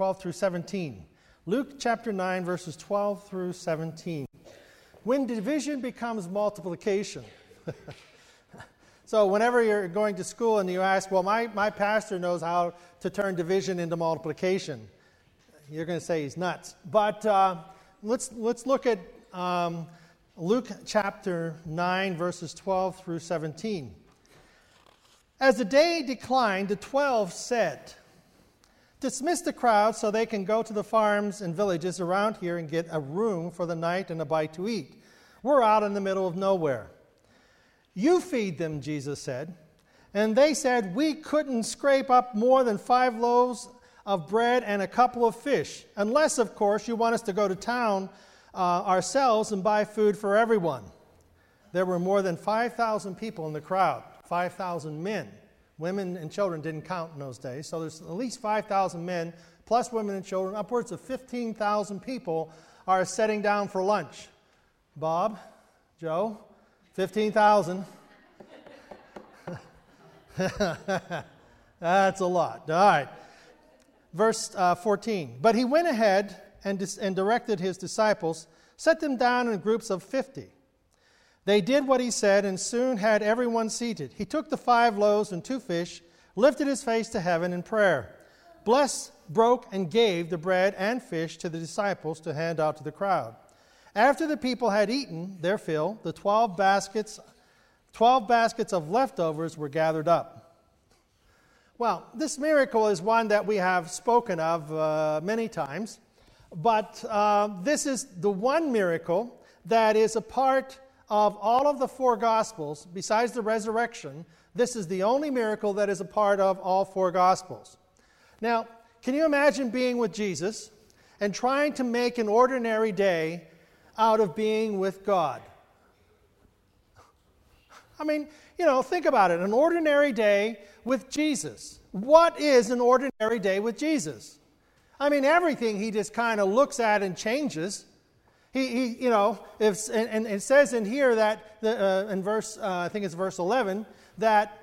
12 through 17. Luke chapter 9, verses 12 through 17. When division becomes multiplication. so, whenever you're going to school and you ask, Well, my, my pastor knows how to turn division into multiplication, you're going to say he's nuts. But uh, let's, let's look at um, Luke chapter 9, verses 12 through 17. As the day declined, the twelve said, Dismiss the crowd so they can go to the farms and villages around here and get a room for the night and a bite to eat. We're out in the middle of nowhere. You feed them, Jesus said. And they said, We couldn't scrape up more than five loaves of bread and a couple of fish, unless, of course, you want us to go to town uh, ourselves and buy food for everyone. There were more than 5,000 people in the crowd, 5,000 men. Women and children didn't count in those days, so there's at least 5,000 men, plus women and children. Upwards of 15,000 people are sitting down for lunch. Bob, Joe, 15,000. That's a lot. All right. Verse uh, 14. But he went ahead and, dis- and directed his disciples, set them down in groups of 50. They did what he said and soon had everyone seated. He took the five loaves and two fish, lifted his face to heaven in prayer, blessed, broke, and gave the bread and fish to the disciples to hand out to the crowd. After the people had eaten their fill, the 12 baskets 12 baskets of leftovers were gathered up. Well, this miracle is one that we have spoken of uh, many times, but uh, this is the one miracle that is a part of all of the four Gospels, besides the resurrection, this is the only miracle that is a part of all four Gospels. Now, can you imagine being with Jesus and trying to make an ordinary day out of being with God? I mean, you know, think about it an ordinary day with Jesus. What is an ordinary day with Jesus? I mean, everything he just kind of looks at and changes. He, he you know, if, and, and, it says in here that, the, uh, in verse, uh, I think it's verse 11, that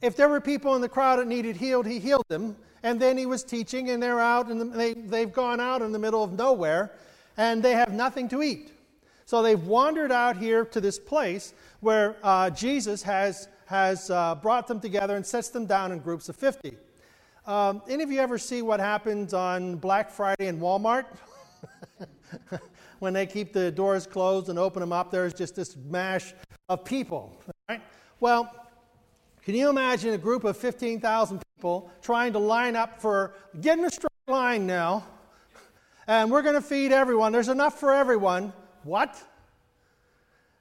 if there were people in the crowd that needed healed, he healed them. And then he was teaching, and they're out, and the, they, they've gone out in the middle of nowhere, and they have nothing to eat. So they've wandered out here to this place where uh, Jesus has, has uh, brought them together and sets them down in groups of 50. Um, any of you ever see what happens on Black Friday in Walmart? when they keep the doors closed and open them up, there's just this mash of people. Right? Well, can you imagine a group of 15,000 people trying to line up for, get in a straight line now, and we're going to feed everyone. There's enough for everyone. What?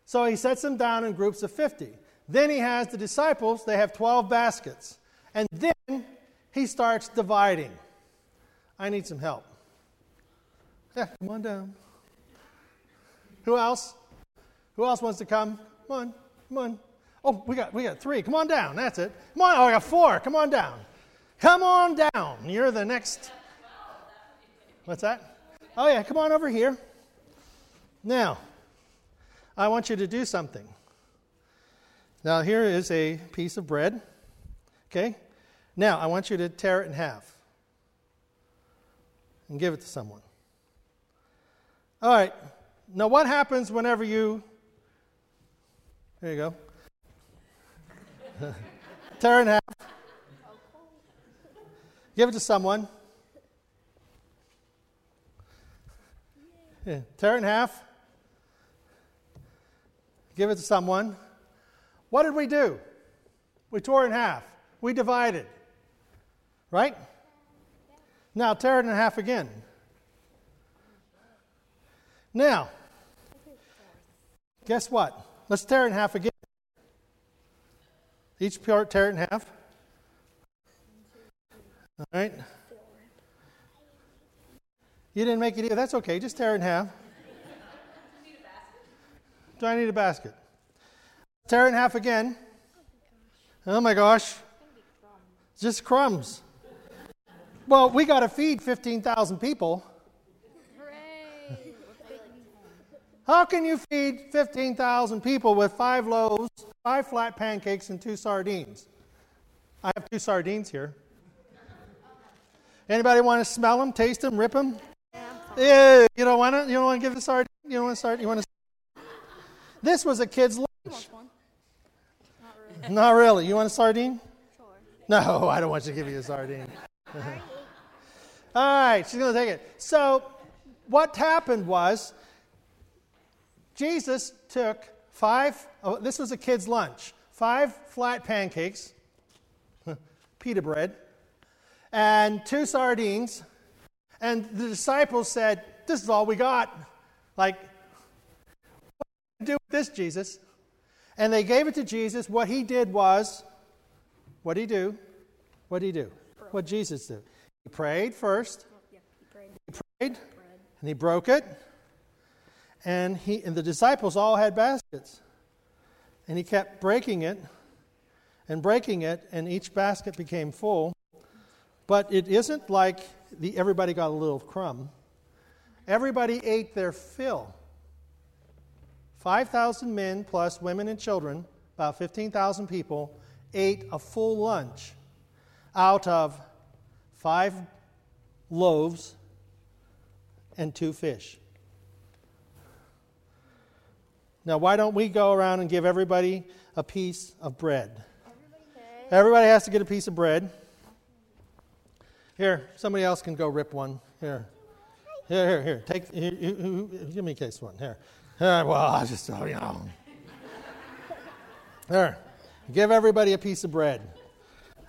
So he sets them down in groups of 50. Then he has the disciples, they have 12 baskets. And then he starts dividing. I need some help. Yeah, come on down. Who else? Who else wants to come? Come on, come on. Oh, we got we got three. Come on down. That's it. Come on. Oh, I got four. Come on down. Come on down. You're the next. What's that? Oh yeah, come on over here. Now, I want you to do something. Now, here is a piece of bread. Okay? Now, I want you to tear it in half and give it to someone. All right. Now, what happens whenever you. There you go. Tear in half. Give it to someone. Yeah. Tear in half. Give it to someone. What did we do? We tore it in half. We divided. Right? Now tear it in half again. Now, guess what? Let's tear it in half again. Each part tear it in half. All right. You didn't make it either. That's okay. Just tear it in half. Do I need a basket? Tear it in half again. Oh my gosh. Just crumbs. Well, we got to feed 15,000 people. How can you feed 15,000 people with five loaves, five flat pancakes, and two sardines? I have two sardines here. Anybody want to smell them, taste them, rip them? Yeah, you don't want to. You don't want to give the sardine. You don't want to start. You want to. This was a kid's lunch. Not really. Not really. You want a sardine? Sure. No, I don't want you to give you a sardine. All right, she's going to take it. So, what happened was Jesus took five, oh, this was a kid's lunch, five flat pancakes, pita bread, and two sardines. And the disciples said, This is all we got. Like, what do you do with this, Jesus? And they gave it to Jesus. What he did was, what did he do? What did he do? What Jesus did? He prayed first. he prayed. He prayed, and he broke it. And he and the disciples all had baskets. And he kept breaking it and breaking it, and each basket became full. But it isn't like the, everybody got a little crumb. Everybody ate their fill. 5,000 men plus women and children, about 15,000 people, ate a full lunch out of five loaves and two fish. Now, why don't we go around and give everybody a piece of bread? Everybody has to get a piece of bread. Here, somebody else can go rip one. Here. Here, here, here. Take, here, give me a case one. Here. here well, I just, oh, you know. There. Give everybody a piece of bread.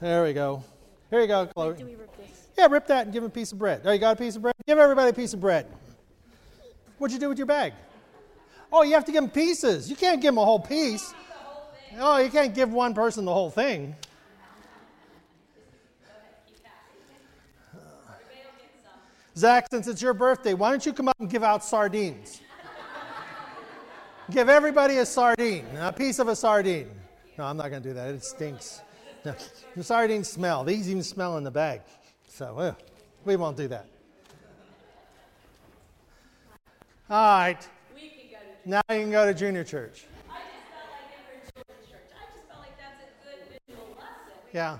There we go. Here you go, Chloe. Do we rip this? Yeah, rip that and give them a piece of bread. There, you got a piece of bread? Give everybody a piece of bread. What'd you do with your bag? Oh, you have to give them pieces. You can't give them a whole piece. Oh, you can't give one person the whole thing. Zach, since it's your birthday, why don't you come up and give out sardines? give everybody a sardine, a piece of a sardine. No, I'm not going to do that. It stinks. No, the sardines smell. These even smell in the bag. So we won't do that. All right. Now you can go to junior church. Yeah.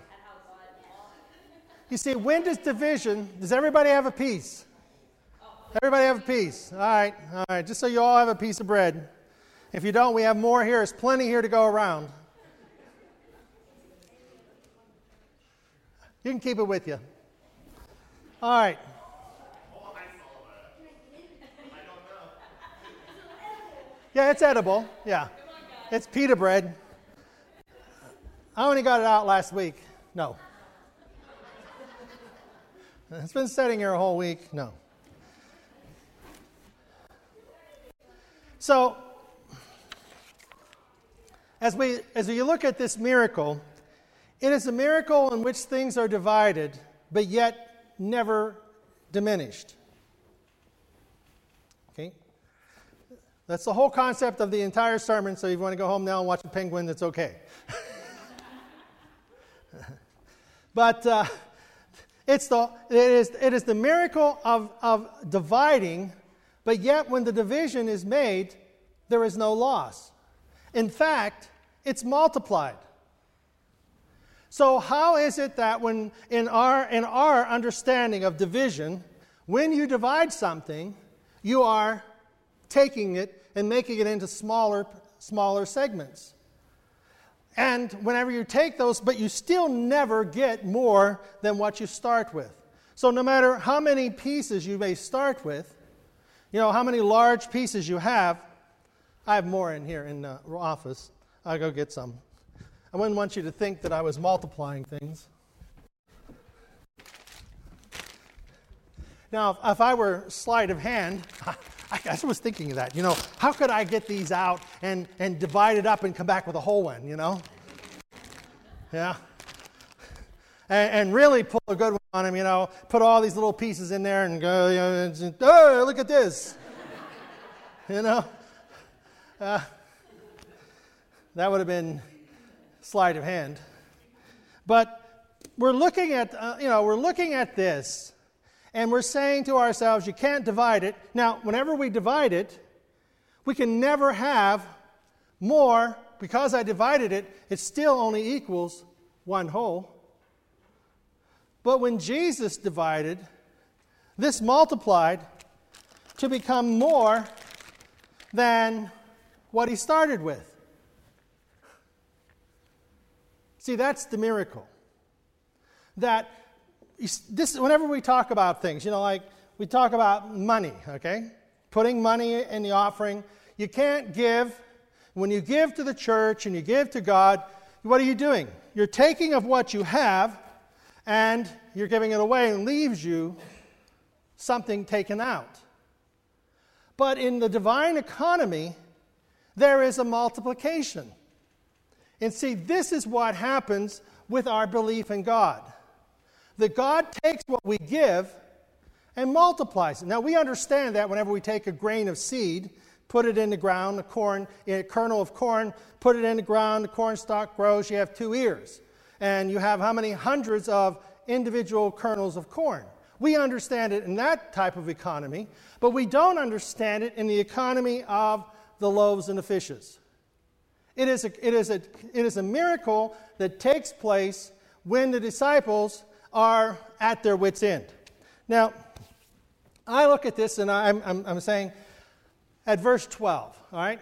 You see, when does division, does everybody have a piece? Everybody have a piece. All right, all right, just so you all have a piece of bread. If you don't, we have more here. There's plenty here to go around. You can keep it with you. All right. Yeah, it's edible. Yeah. It's pita bread. I only got it out last week. No. It's been sitting here a whole week. No. So, as we, as we look at this miracle, it is a miracle in which things are divided, but yet never diminished. Okay? That's the whole concept of the entire sermon, so if you want to go home now and watch a penguin, that's okay. but uh, it's the, it, is, it is the miracle of, of dividing, but yet when the division is made, there is no loss. In fact, it's multiplied. So, how is it that when in our, in our understanding of division, when you divide something, you are taking it and making it into smaller, smaller segments? And whenever you take those, but you still never get more than what you start with. So no matter how many pieces you may start with, you know, how many large pieces you have, I have more in here in the office. I'll go get some. I wouldn't want you to think that I was multiplying things. Now, if I were sleight of hand, I, I was thinking of that. You know, how could I get these out and, and divide it up and come back with a whole one, you know? Yeah. And, and really pull a good one on them, you know, put all these little pieces in there and go, you know, oh, look at this. you know? Uh, that would have been sleight of hand. But we're looking at, uh, you know, we're looking at this and we're saying to ourselves, you can't divide it. Now, whenever we divide it, we can never have more. Because I divided it, it still only equals one whole. But when Jesus divided, this multiplied to become more than what he started with. See, that's the miracle. That this, whenever we talk about things, you know, like we talk about money, okay? Putting money in the offering. You can't give. When you give to the church and you give to God, what are you doing? You're taking of what you have and you're giving it away and leaves you something taken out. But in the divine economy, there is a multiplication. And see, this is what happens with our belief in God. That God takes what we give and multiplies it. Now, we understand that whenever we take a grain of seed, put it in the ground, a corn, a kernel of corn, put it in the ground, the corn stalk grows, you have two ears. And you have how many hundreds of individual kernels of corn. We understand it in that type of economy, but we don't understand it in the economy of the loaves and the fishes. It is a, it is a, it is a miracle that takes place when the disciples are at their wits' end. Now, I look at this and I'm, I'm, I'm saying at verse 12, all right?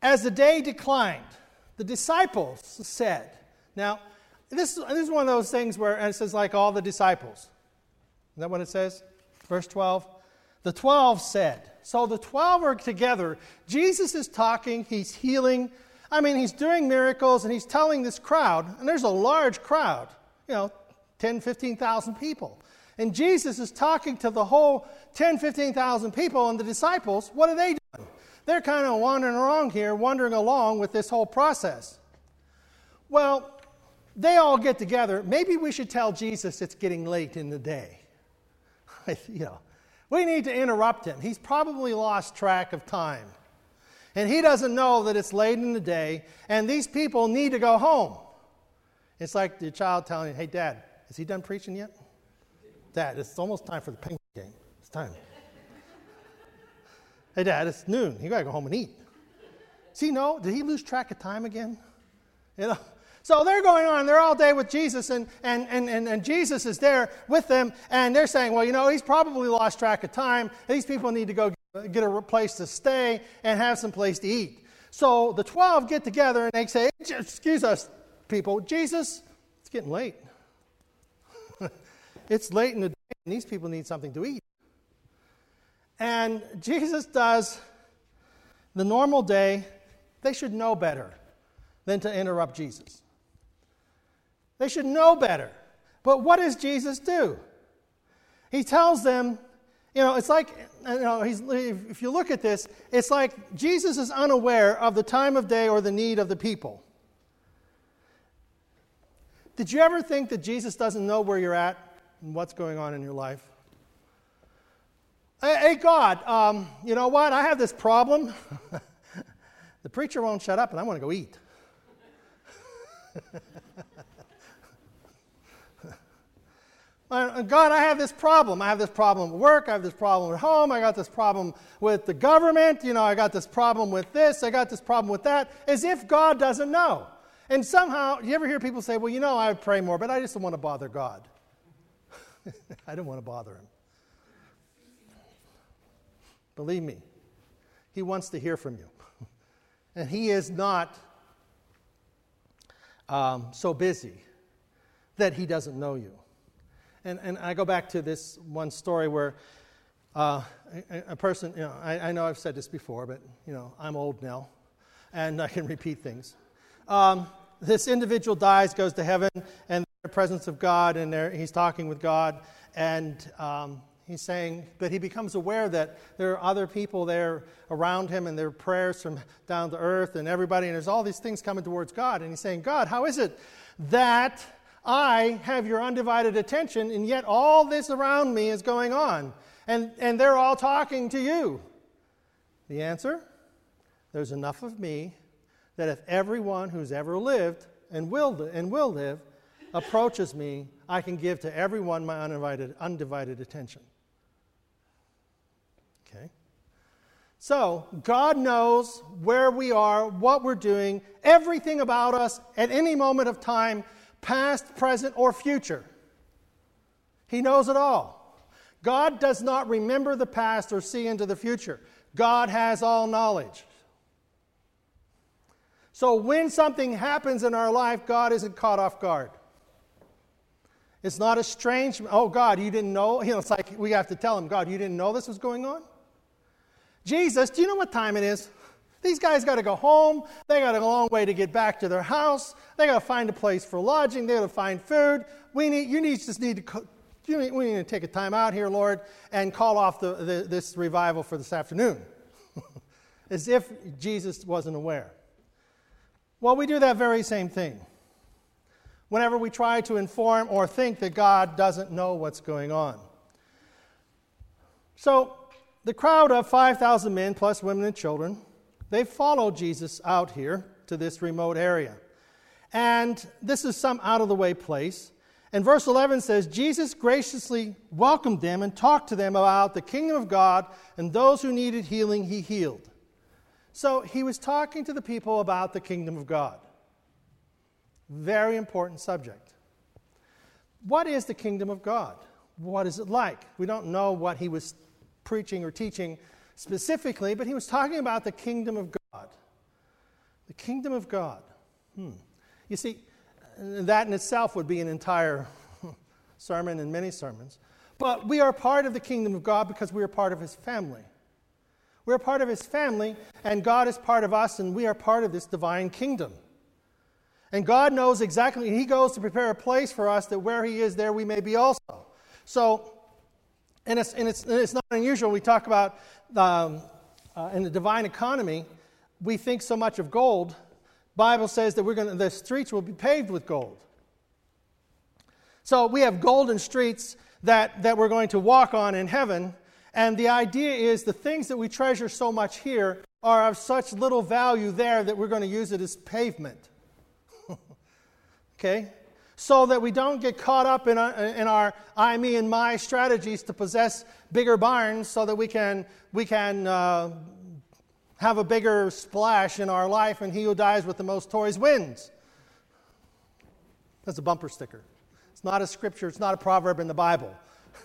As the day declined, the disciples said, Now, this, this is one of those things where it says, like all the disciples. Is that what it says? Verse 12. The 12 said. So the 12 are together. Jesus is talking, he's healing. I mean, he's doing miracles and he's telling this crowd, and there's a large crowd, you know, 10, 15,000 people. And Jesus is talking to the whole 10, 15,000 people, and the disciples, what are they doing? They're kind of wandering around here, wandering along with this whole process. Well, they all get together. Maybe we should tell Jesus it's getting late in the day. you know, we need to interrupt him. He's probably lost track of time. And he doesn't know that it's late in the day, and these people need to go home. It's like the child telling hey, Dad, is he done preaching yet? Dad, it's almost time for the Penguin game. It's time. hey, Dad, it's noon. You got to go home and eat. See, no, did he lose track of time again? You know, so they're going on, they're all day with Jesus, and, and, and, and, and Jesus is there with them, and they're saying, well, you know, he's probably lost track of time. These people need to go get a place to stay and have some place to eat. So the 12 get together and they say, excuse us, people, Jesus, it's getting late. It's late in the day, and these people need something to eat. And Jesus does the normal day, they should know better than to interrupt Jesus. They should know better. But what does Jesus do? He tells them, you know, it's like, you know, if you look at this, it's like Jesus is unaware of the time of day or the need of the people. Did you ever think that Jesus doesn't know where you're at and what's going on in your life? Hey, God, um, you know what? I have this problem. the preacher won't shut up, and I want to go eat. God, I have this problem. I have this problem at work. I have this problem at home. I got this problem with the government. You know, I got this problem with this. I got this problem with that. As if God doesn't know. And somehow, you ever hear people say, well, you know, I pray more, but I just don't want to bother God. I don't want to bother him. Believe me, he wants to hear from you. and he is not um, so busy that he doesn't know you. And, and I go back to this one story where uh, a, a, person, you know, I, I, know I've said this before, but, you know, I'm old now and I can repeat things. Um, this individual dies, goes to heaven, and presence of God, and he's talking with God, and um, he's saying, but he becomes aware that there are other people there around him, and there are prayers from down to earth, and everybody, and there's all these things coming towards God. And he's saying, God, how is it that I have your undivided attention, and yet all this around me is going on, and, and they're all talking to you. The answer? There's enough of me that if everyone who's ever lived and will, and will live approaches me, I can give to everyone my undivided, undivided attention. Okay? So, God knows where we are, what we're doing, everything about us at any moment of time past, present, or future. He knows it all. God does not remember the past or see into the future. God has all knowledge. So when something happens in our life, God isn't caught off guard. It's not a strange, oh, God, you didn't know? You know, it's like we have to tell him, God, you didn't know this was going on? Jesus, do you know what time it is? These guys got to go home. They got a long way to get back to their house. They got to find a place for lodging. They got to find food. We need, you need, just need to, you need, we need to take a time out here, Lord, and call off the, the, this revival for this afternoon. As if Jesus wasn't aware. Well, we do that very same thing whenever we try to inform or think that God doesn't know what's going on. So, the crowd of 5,000 men plus women and children, they followed Jesus out here to this remote area. And this is some out of the way place. And verse 11 says, Jesus graciously welcomed them and talked to them about the kingdom of God, and those who needed healing, he healed. So he was talking to the people about the kingdom of God. Very important subject. What is the kingdom of God? What is it like? We don't know what he was preaching or teaching specifically, but he was talking about the kingdom of God. The kingdom of God. Hmm. You see, that in itself would be an entire sermon and many sermons. But we are part of the kingdom of God because we are part of his family. We're part of his family, and God is part of us, and we are part of this divine kingdom. And God knows exactly, He goes to prepare a place for us that where He is, there we may be also. So, and it's, and it's, and it's not unusual. We talk about um, uh, in the divine economy, we think so much of gold. Bible says that we're going the streets will be paved with gold. So we have golden streets that, that we're going to walk on in heaven. And the idea is the things that we treasure so much here are of such little value there that we're going to use it as pavement okay? So that we don't get caught up in our, in our I, me, and my strategies to possess bigger barns so that we can, we can uh, have a bigger splash in our life, and he who dies with the most toys wins. That's a bumper sticker. It's not a scripture, it's not a proverb in the Bible.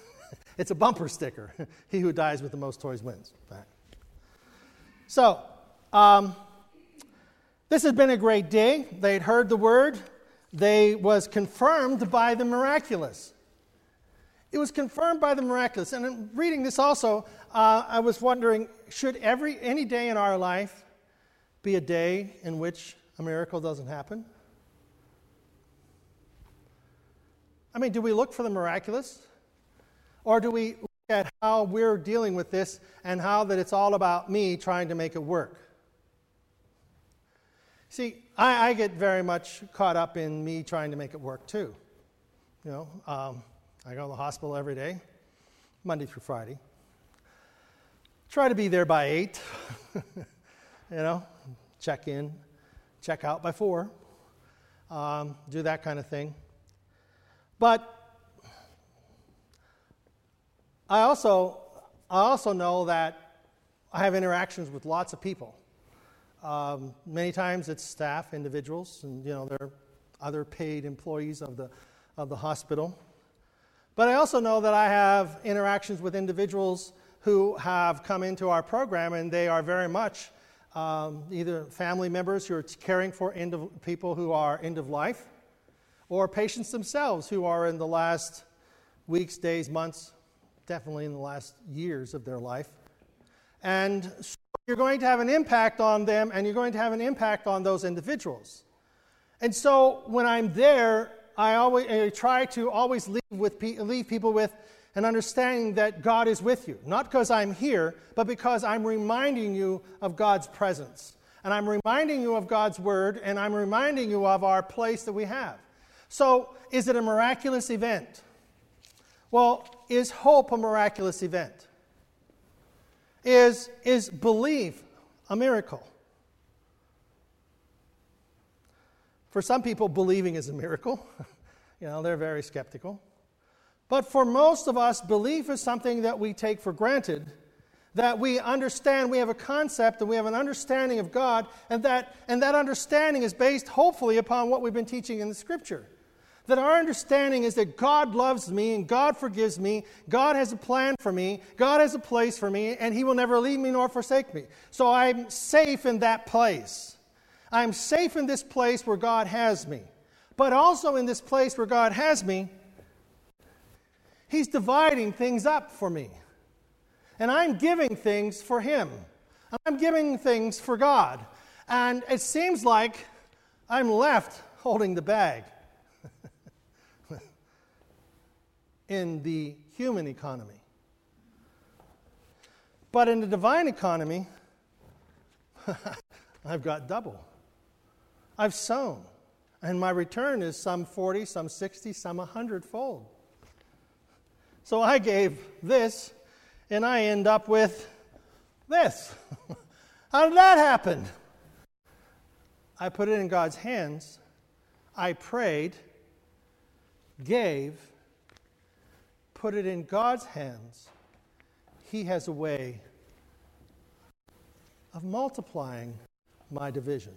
it's a bumper sticker. he who dies with the most toys wins. So, um, this has been a great day. They'd heard the word they was confirmed by the miraculous. It was confirmed by the miraculous. And in reading this also, uh, I was wondering should every any day in our life be a day in which a miracle doesn't happen? I mean, do we look for the miraculous? Or do we look at how we're dealing with this and how that it's all about me trying to make it work? See, I, I, get very much caught up in me trying to make it work too. You know, um, I go to the hospital every day, Monday through Friday. Try to be there by eight. you know, check in, check out by four, um, do that kind of thing. But I also, I also know that I have interactions with lots of people. Um, many times it's staff, individuals, and you know they're other paid employees of the of the hospital. But I also know that I have interactions with individuals who have come into our program, and they are very much um, either family members who are caring for of, people who are end of life, or patients themselves who are in the last weeks, days, months, definitely in the last years of their life. And you're going to have an impact on them and you're going to have an impact on those individuals. And so when I'm there, I always I try to always leave, with, leave people with an understanding that God is with you. Not because I'm here, but because I'm reminding you of God's presence. And I'm reminding you of God's word, and I'm reminding you of our place that we have. So, is it a miraculous event? Well, is hope a miraculous event? Is, is belief a miracle? For some people, believing is a miracle. you know, they're very skeptical. But for most of us, belief is something that we take for granted, that we understand, we have a concept, and we have an understanding of God, and that, and that understanding is based hopefully upon what we've been teaching in the Scripture. That our understanding is that God loves me and God forgives me. God has a plan for me. God has a place for me, and He will never leave me nor forsake me. So I'm safe in that place. I'm safe in this place where God has me. But also in this place where God has me, He's dividing things up for me. And I'm giving things for Him. I'm giving things for God. And it seems like I'm left holding the bag in the human economy. But in the divine economy, I've got double. I've sown. And my return is some 40, some 60, some 100 fold. So I gave this, and I end up with this. How did that happen? I put it in God's hands. I prayed, gave, put it in God's hands. He has a way of multiplying my division.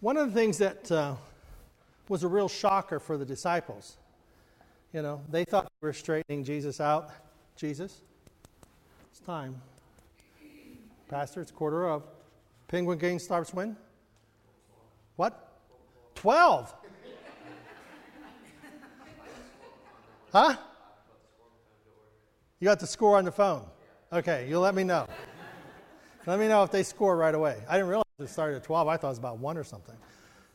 One of the things that uh, was a real shocker for the disciples, you know, they thought they were straightening Jesus out. Jesus, it's time. Pastor, it's quarter of. Penguin game starts when? What? 12. huh? You got the score on the phone. Okay, you'll let me know. Let me know if they score right away. I didn't realize it started at 12. I thought it was about 1 or something.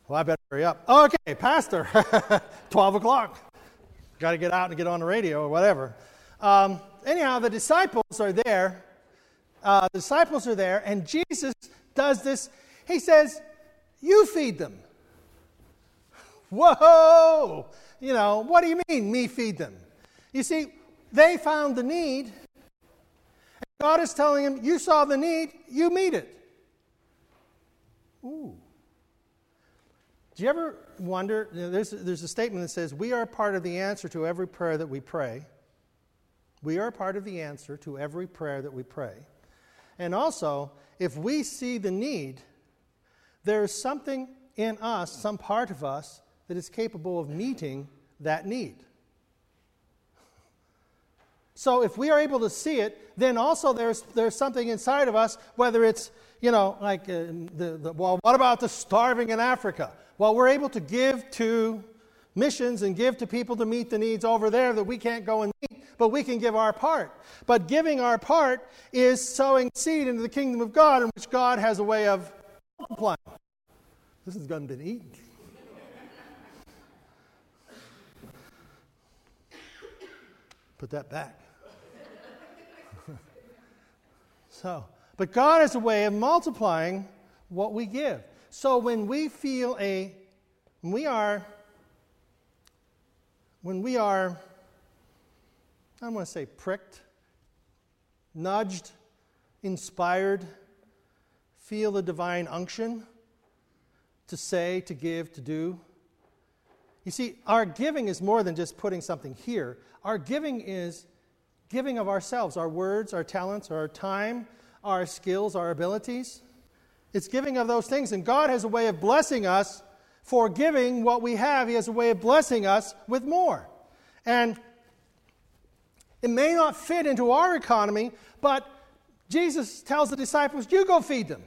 Well, I better hurry up. Okay, Pastor, 12 o'clock. Got to get out and get on the radio or whatever. Um, anyhow, the disciples are there. Uh, the disciples are there, and Jesus does this. He says, You feed them. Whoa! You know, what do you mean, me feed them? You see, they found the need. And God is telling them, You saw the need, you meet it. Ooh. Do you ever wonder? You know, there's, there's a statement that says, We are part of the answer to every prayer that we pray. We are part of the answer to every prayer that we pray. And also, if we see the need, there is something in us, some part of us, that is capable of meeting that need. So if we are able to see it, then also there's, there's something inside of us, whether it's you know, like, uh, the, the, well, what about the starving in Africa? Well, we're able to give to missions and give to people to meet the needs over there that we can't go and meet, but we can give our part. But giving our part is sowing seed into the kingdom of God, in which God has a way of multiplying. This has gone been eaten. Put that back. so, but God has a way of multiplying what we give. So when we feel a, when we are, when we are, I don't want to say pricked, nudged, inspired, feel the divine unction to say, to give, to do. You see, our giving is more than just putting something here. Our giving is giving of ourselves, our words, our talents, our time, our skills, our abilities. It's giving of those things. And God has a way of blessing us for giving what we have. He has a way of blessing us with more. And it may not fit into our economy, but Jesus tells the disciples, You go feed them.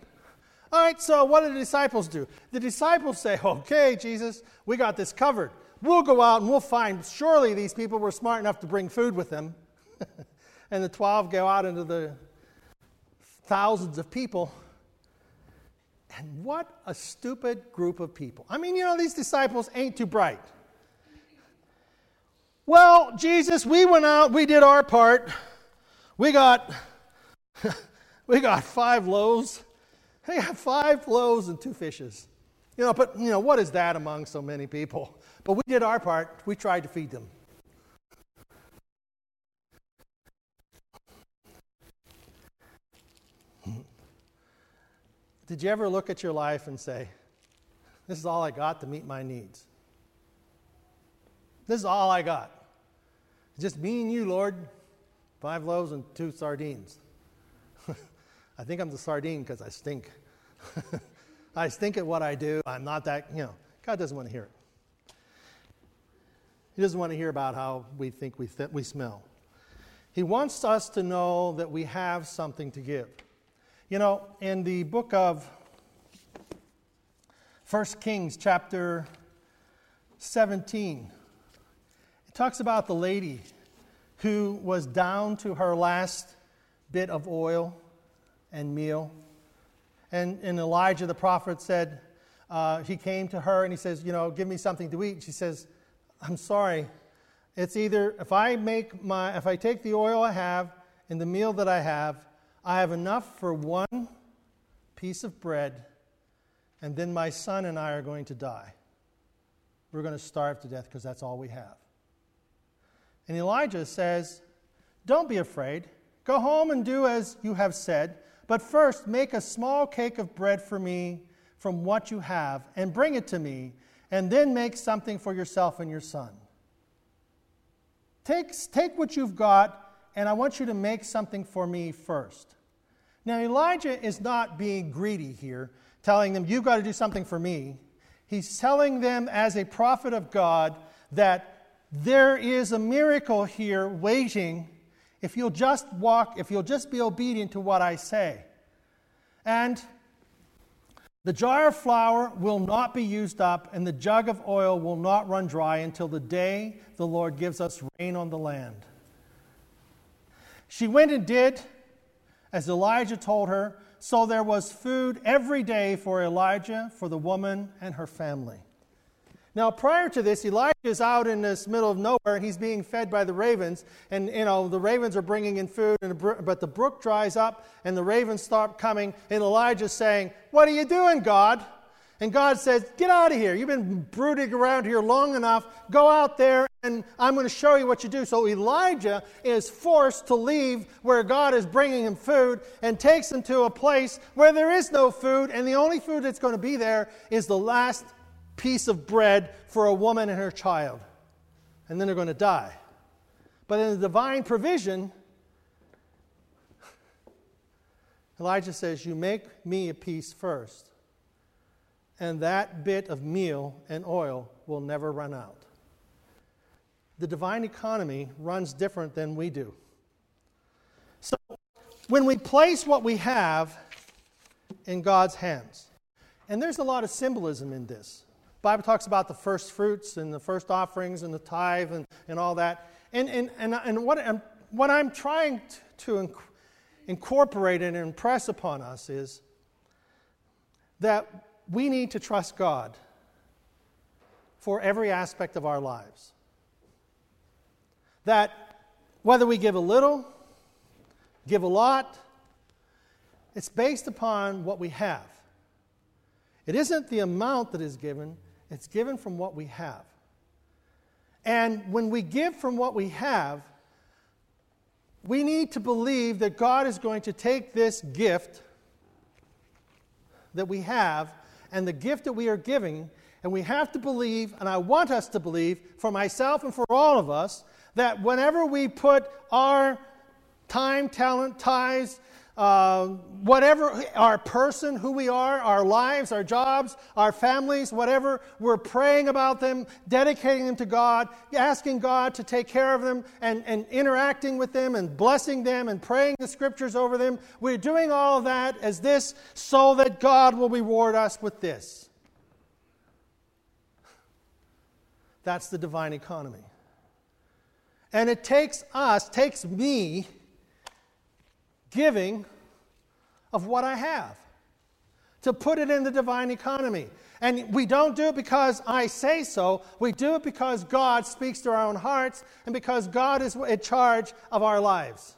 All right, so what do the disciples do? The disciples say, Okay, Jesus, we got this covered. We'll go out and we'll find, surely these people were smart enough to bring food with them. and the 12 go out into the thousands of people. And what a stupid group of people. I mean, you know, these disciples ain't too bright. Well, Jesus, we went out, we did our part. We got we got five loaves. We got five loaves and two fishes. You know, but you know, what is that among so many people? But we did our part. We tried to feed them. Did you ever look at your life and say, This is all I got to meet my needs? This is all I got. Just me and you, Lord. Five loaves and two sardines. I think I'm the sardine because I stink. I stink at what I do. I'm not that, you know, God doesn't want to hear it. He doesn't want to hear about how we think we, th- we smell. He wants us to know that we have something to give. You know, in the book of 1 Kings, chapter 17, talks about the lady who was down to her last bit of oil and meal. And, and Elijah the prophet said, uh, he came to her and he says, You know, give me something to eat. She says, I'm sorry. It's either if I make my, if I take the oil I have and the meal that I have, I have enough for one piece of bread, and then my son and I are going to die. We're going to starve to death because that's all we have. And Elijah says, Don't be afraid. Go home and do as you have said. But first, make a small cake of bread for me from what you have and bring it to me, and then make something for yourself and your son. Take, take what you've got, and I want you to make something for me first. Now, Elijah is not being greedy here, telling them, You've got to do something for me. He's telling them, as a prophet of God, that there is a miracle here waiting if you'll just walk, if you'll just be obedient to what I say. And the jar of flour will not be used up, and the jug of oil will not run dry until the day the Lord gives us rain on the land. She went and did as Elijah told her, so there was food every day for Elijah, for the woman, and her family. Now, prior to this, Elijah is out in this middle of nowhere and he's being fed by the ravens. And, you know, the ravens are bringing in food, and but the brook dries up and the ravens stop coming. And Elijah's saying, What are you doing, God? And God says, Get out of here. You've been brooding around here long enough. Go out there and I'm going to show you what you do. So Elijah is forced to leave where God is bringing him food and takes him to a place where there is no food. And the only food that's going to be there is the last piece of bread for a woman and her child. And then they're going to die. But in the divine provision, Elijah says, You make me a piece first, and that bit of meal and oil will never run out. The divine economy runs different than we do. So, when we place what we have in God's hands, and there's a lot of symbolism in this. Bible talks about the first fruits and the first offerings and the tithe and, and all that. And, and, and, and what, what I'm trying to, to inc- incorporate and impress upon us is that we need to trust God for every aspect of our lives. That whether we give a little, give a lot, it's based upon what we have. It isn't the amount that is given, it's given from what we have. And when we give from what we have, we need to believe that God is going to take this gift that we have and the gift that we are giving, and we have to believe, and I want us to believe, for myself and for all of us, that whenever we put our time, talent, ties, uh, whatever our person, who we are, our lives, our jobs, our families, whatever, we're praying about them, dedicating them to God, asking God to take care of them, and, and interacting with them, and blessing them, and praying the scriptures over them. We're doing all of that as this so that God will reward us with this. That's the divine economy. And it takes us, takes me, giving of what I have, to put it in the divine economy. And we don't do it because I say so. We do it because God speaks to our own hearts and because God is in charge of our lives.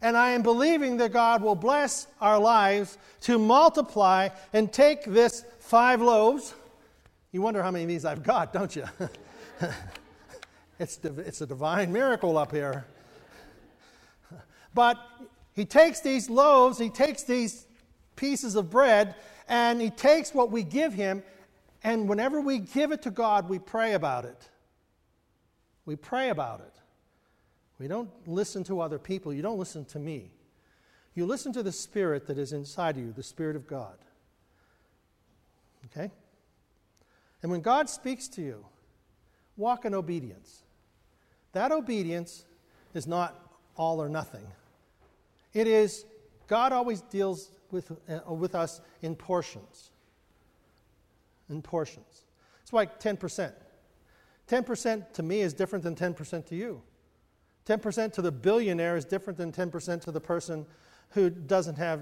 And I am believing that God will bless our lives to multiply and take this five loaves. You wonder how many of these I've got, don't you? it's, it's a divine miracle up here. But he takes these loaves, he takes these pieces of bread, and he takes what we give him, and whenever we give it to God, we pray about it. We pray about it. We don't listen to other people. You don't listen to me. You listen to the Spirit that is inside of you, the Spirit of God. Okay? And when God speaks to you, walk in obedience. That obedience is not all or nothing. It is, God always deals with, uh, with us in portions. In portions. It's like 10%. 10% to me is different than 10% to you. 10% to the billionaire is different than 10% to the person who doesn't have,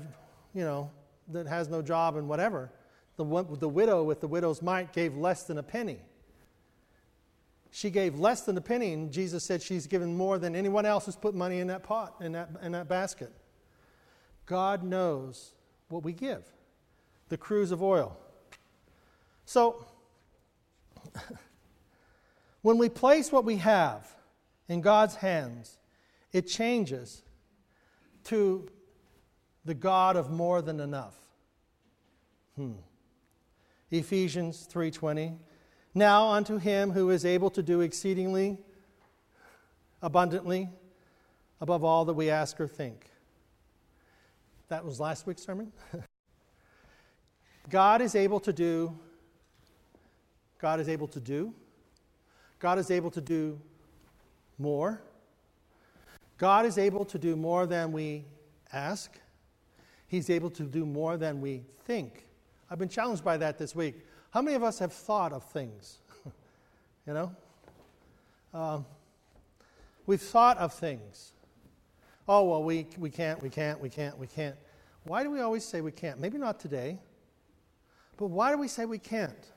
you know, that has no job and whatever. The, the widow with the widow's mite gave less than a penny. She gave less than a penny, and Jesus said she's given more than anyone else who's put money in that pot, in that, in that basket. God knows what we give the cruse of oil. So, when we place what we have in God's hands, it changes to the God of more than enough. Hmm. Ephesians 3:20 Now unto him who is able to do exceedingly abundantly above all that we ask or think. That was last week's sermon. God is able to do God is able to do God is able to do more. God is able to do more than we ask. He's able to do more than we think. I've been challenged by that this week. How many of us have thought of things? you know? Um, we've thought of things. Oh, well, we, we can't, we can't, we can't, we can't. Why do we always say we can't? Maybe not today, but why do we say we can't?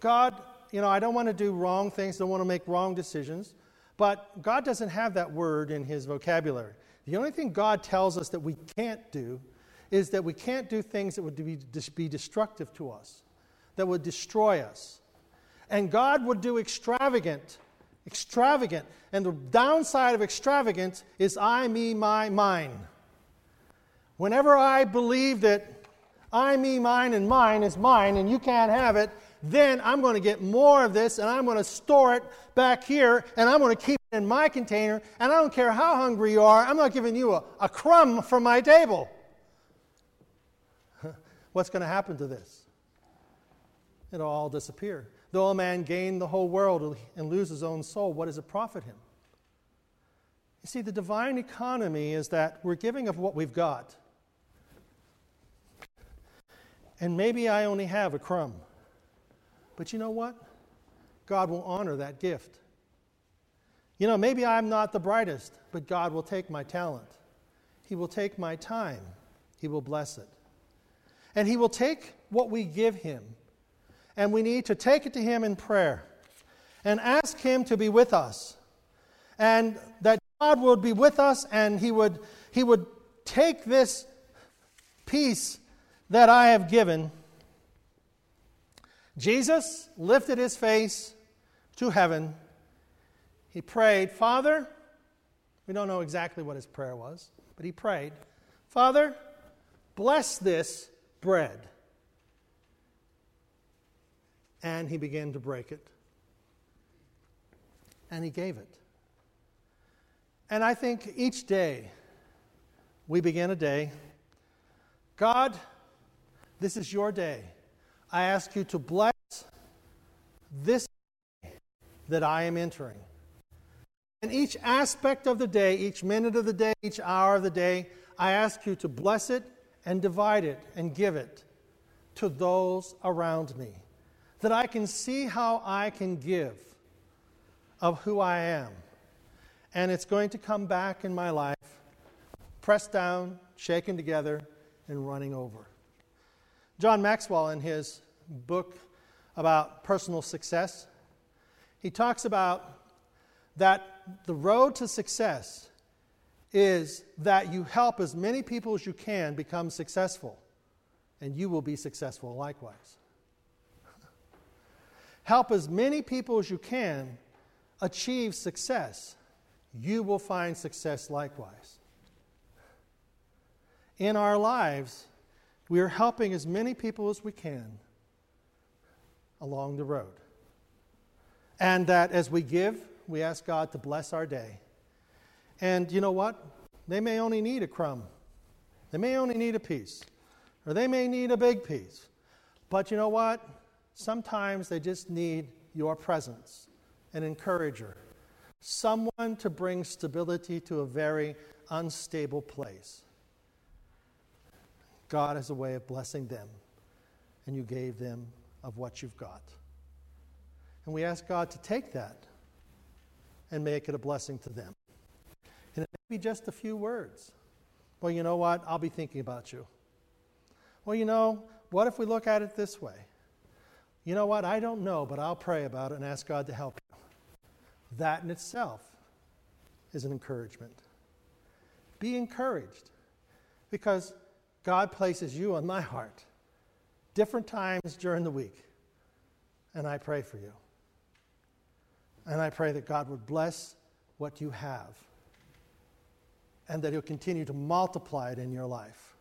God, you know, I don't want to do wrong things, I don't want to make wrong decisions, but God doesn't have that word in his vocabulary. The only thing God tells us that we can't do is that we can't do things that would be, be destructive to us, that would destroy us. And God would do extravagant, extravagant. And the downside of extravagant is I, me, my, mine. Whenever I believe that I, me, mine, and mine is mine and you can't have it, then I'm going to get more of this and I'm going to store it back here and I'm going to keep it in my container. And I don't care how hungry you are, I'm not giving you a, a crumb from my table. What's going to happen to this? It'll all disappear. Though a man gain the whole world and lose his own soul, what does it profit him? You see, the divine economy is that we're giving of what we've got. And maybe I only have a crumb. But you know what? God will honor that gift. You know, maybe I'm not the brightest, but God will take my talent. He will take my time. He will bless it. And He will take what we give Him, and we need to take it to Him in prayer and ask Him to be with us. And that God would be with us and He would, he would take this piece that I have given. Jesus lifted his face to heaven. He prayed, Father, we don't know exactly what his prayer was, but he prayed, Father, bless this bread. And he began to break it. And he gave it. And I think each day we begin a day. God, this is your day. I ask you to bless this day that I am entering. And each aspect of the day, each minute of the day, each hour of the day, I ask you to bless it and divide it and give it to those around me. That I can see how I can give of who I am. And it's going to come back in my life, pressed down, shaken together, and running over. John Maxwell, in his book about personal success, he talks about that the road to success is that you help as many people as you can become successful, and you will be successful likewise. Help as many people as you can achieve success, you will find success likewise. In our lives, we are helping as many people as we can along the road. And that as we give, we ask God to bless our day. And you know what? They may only need a crumb. They may only need a piece, or they may need a big piece. But you know what? Sometimes they just need your presence, an encourager, someone to bring stability to a very unstable place. God has a way of blessing them, and you gave them of what you've got. And we ask God to take that and make it a blessing to them. And it may be just a few words. Well, you know what? I'll be thinking about you. Well, you know, what if we look at it this way? You know what? I don't know, but I'll pray about it and ask God to help you. That in itself is an encouragement. Be encouraged because God places you on my heart different times during the week, and I pray for you. And I pray that God would bless what you have and that He'll continue to multiply it in your life.